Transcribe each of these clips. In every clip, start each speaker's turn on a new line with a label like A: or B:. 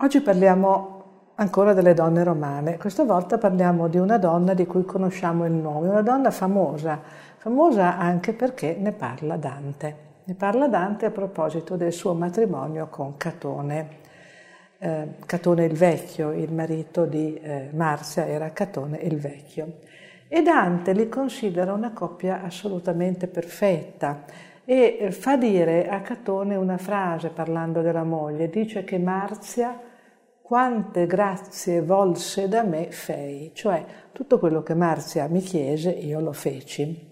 A: Oggi parliamo ancora delle donne romane, questa volta parliamo di una donna di cui conosciamo il nome, una donna famosa, famosa anche perché ne parla Dante. Ne parla Dante a proposito del suo matrimonio con Catone. Eh, Catone il Vecchio, il marito di eh, Marzia era Catone il Vecchio. E Dante li considera una coppia assolutamente perfetta e eh, fa dire a Catone una frase parlando della moglie, dice che Marzia quante grazie volse da me fei, cioè tutto quello che Marzia mi chiese io lo feci.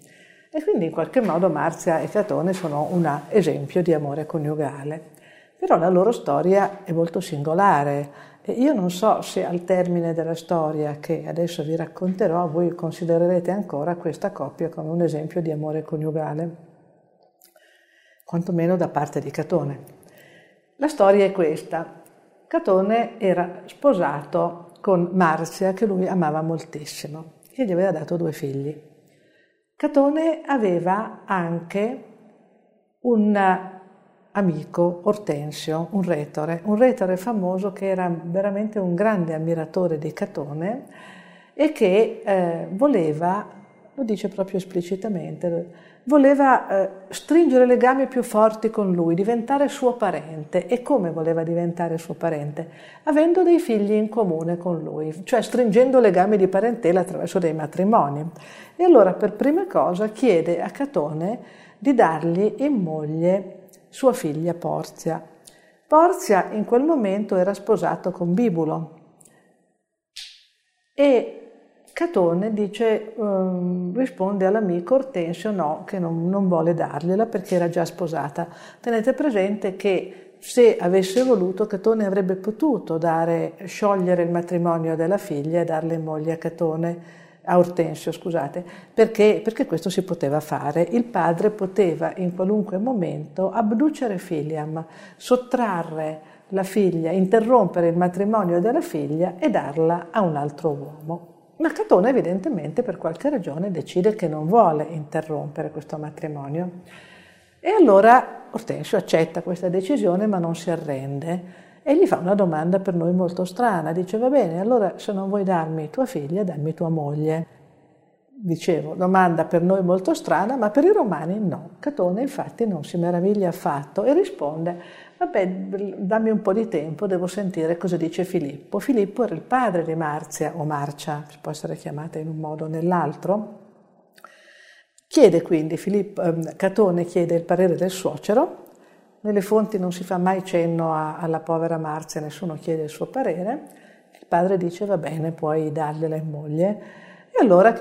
A: E quindi in qualche modo Marzia e Catone sono un esempio di amore coniugale. Però la loro storia è molto singolare. Io non so se al termine della storia che adesso vi racconterò voi considererete ancora questa coppia come un esempio di amore coniugale quantomeno da parte di Catone. La storia è questa. Catone era sposato con Marzia, che lui amava moltissimo, che gli aveva dato due figli. Catone aveva anche un amico, Ortensio, un retore, un retore famoso che era veramente un grande ammiratore di Catone e che eh, voleva, lo dice proprio esplicitamente, voleva eh, stringere legami più forti con lui, diventare suo parente. E come voleva diventare suo parente? Avendo dei figli in comune con lui, cioè stringendo legami di parentela attraverso dei matrimoni. E allora per prima cosa chiede a Catone di dargli in moglie sua figlia Porzia. Porzia in quel momento era sposato con Bibulo e Catone dice, um, risponde all'amico Ortensio no, che non, non, vuole dargliela perché era già sposata. Tenete presente che se avesse voluto Catone avrebbe potuto dare, sciogliere il matrimonio della figlia e darle in moglie a Catone, a Ortensio, scusate, perché, perché questo si poteva fare. Il padre poteva in qualunque momento abducere filiam, sottrarre la figlia, interrompere il matrimonio della figlia e darla a un altro uomo. Ma Catone evidentemente per qualche ragione decide che non vuole interrompere questo matrimonio. E allora Ortensio accetta questa decisione ma non si arrende e gli fa una domanda per noi molto strana. Dice va bene, allora se non vuoi darmi tua figlia, dammi tua moglie. Dicevo, domanda per noi molto strana, ma per i romani no. Catone infatti non si meraviglia affatto e risponde Vabbè, dammi un po' di tempo, devo sentire cosa dice Filippo. Filippo era il padre di Marzia o Marcia, si può essere chiamata in un modo o nell'altro. Chiede quindi, Filippo, eh, Catone chiede il parere del suocero, nelle fonti non si fa mai cenno a, alla povera Marzia, nessuno chiede il suo parere, il padre dice va bene, puoi dargliela in moglie. E allora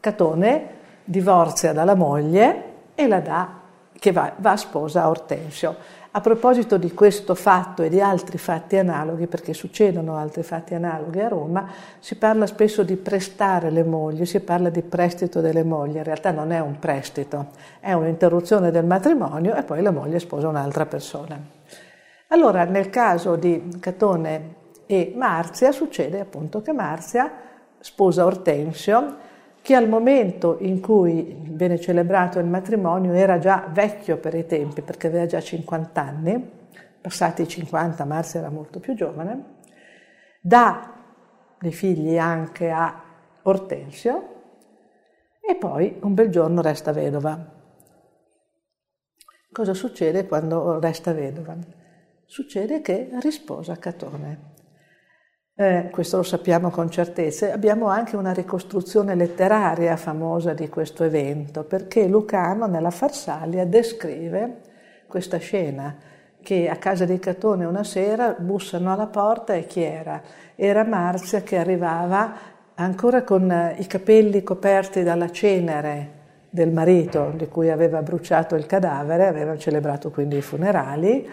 A: Catone divorzia dalla moglie e la dà, che va, va a sposa a Ortensio. A proposito di questo fatto e di altri fatti analoghi, perché succedono altri fatti analoghi a Roma, si parla spesso di prestare le mogli, si parla di prestito delle mogli, in realtà non è un prestito, è un'interruzione del matrimonio e poi la moglie sposa un'altra persona. Allora, nel caso di Catone e Marzia, succede appunto che Marzia sposa Ortensio, che al momento in cui viene celebrato il matrimonio era già vecchio per i tempi, perché aveva già 50 anni, passati i 50, Marzia era molto più giovane, dà dei figli anche a Ortensio e poi un bel giorno resta vedova. Cosa succede quando resta vedova? Succede che risposa Catone. Eh, questo lo sappiamo con certezza. Abbiamo anche una ricostruzione letteraria famosa di questo evento, perché Lucano nella Farsalia descrive questa scena che a casa di Catone una sera bussano alla porta e chi era? Era Marzia che arrivava ancora con eh, i capelli coperti dalla cenere del marito di cui aveva bruciato il cadavere, aveva celebrato quindi i funerali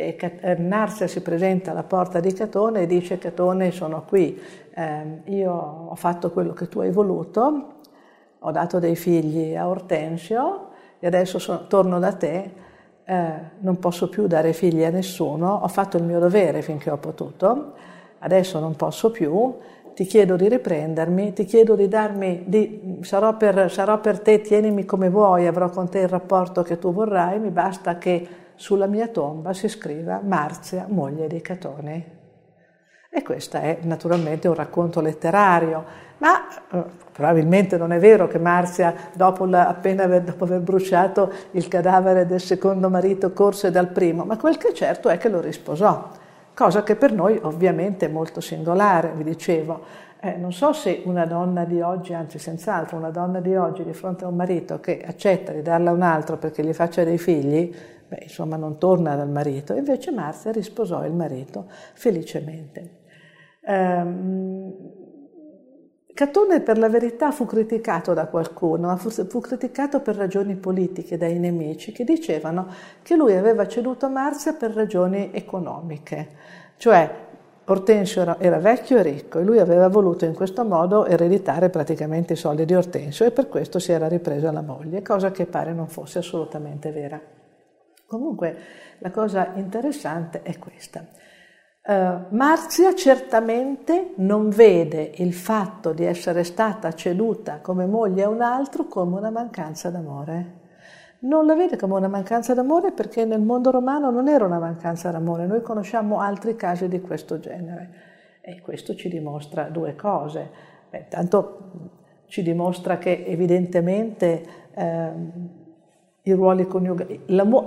A: e eh, Narzia si presenta alla porta di Catone e dice Catone sono qui, eh, io ho fatto quello che tu hai voluto, ho dato dei figli a Ortensio e adesso sono, torno da te, eh, non posso più dare figli a nessuno, ho fatto il mio dovere finché ho potuto, adesso non posso più, ti chiedo di riprendermi, ti chiedo di darmi, di, sarò, per, sarò per te, tienimi come vuoi, avrò con te il rapporto che tu vorrai, mi basta che sulla mia tomba si scriva Marzia, moglie di Catone. E questo è naturalmente un racconto letterario, ma eh, probabilmente non è vero che Marzia, dopo, la, appena aver, dopo aver bruciato il cadavere del secondo marito, corse dal primo, ma quel che è certo è che lo risposò, cosa che per noi ovviamente è molto singolare, vi dicevo. Eh, non so se una donna di oggi, anzi senz'altro una donna di oggi di fronte a un marito che accetta di darla a un altro perché gli faccia dei figli, beh, insomma non torna dal marito. Invece Marzia risposò il marito felicemente. Um, Catone per la verità fu criticato da qualcuno, fu, fu, criticato per ragioni politiche dai nemici che dicevano che lui aveva ceduto a Marzia per ragioni economiche, cioè Ortensio era, era, vecchio e ricco e lui aveva voluto in questo modo ereditare praticamente i soldi di Ortensio e per questo si era ripresa la moglie, cosa che pare non fosse assolutamente vera. Comunque la cosa interessante è questa. Uh, Marzia certamente non vede il fatto di essere stata ceduta come moglie a un altro come una mancanza d'amore. Non la vede come una mancanza d'amore perché nel mondo romano non era una mancanza d'amore, noi conosciamo altri casi di questo genere e questo ci dimostra due cose. Beh, intanto ci dimostra che evidentemente eh, i ruoli, coniugali,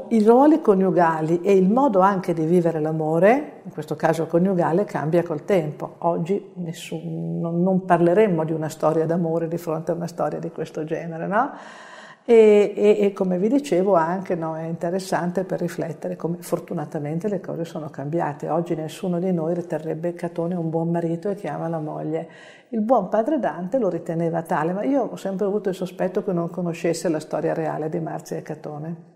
A: i ruoli coniugali e il modo anche di vivere l'amore, in questo caso coniugale, cambia col tempo. Oggi nessun, non, non, parleremmo di una storia d'amore di fronte a una storia di questo genere, no? E, e, e come vi dicevo anche no, è interessante per riflettere come fortunatamente le cose sono cambiate. Oggi nessuno di noi riterrebbe Catone un buon marito e chiama la moglie. Il buon padre Dante lo riteneva tale, ma io ho sempre avuto il sospetto che non conoscesse la storia reale di Marzia e Catone.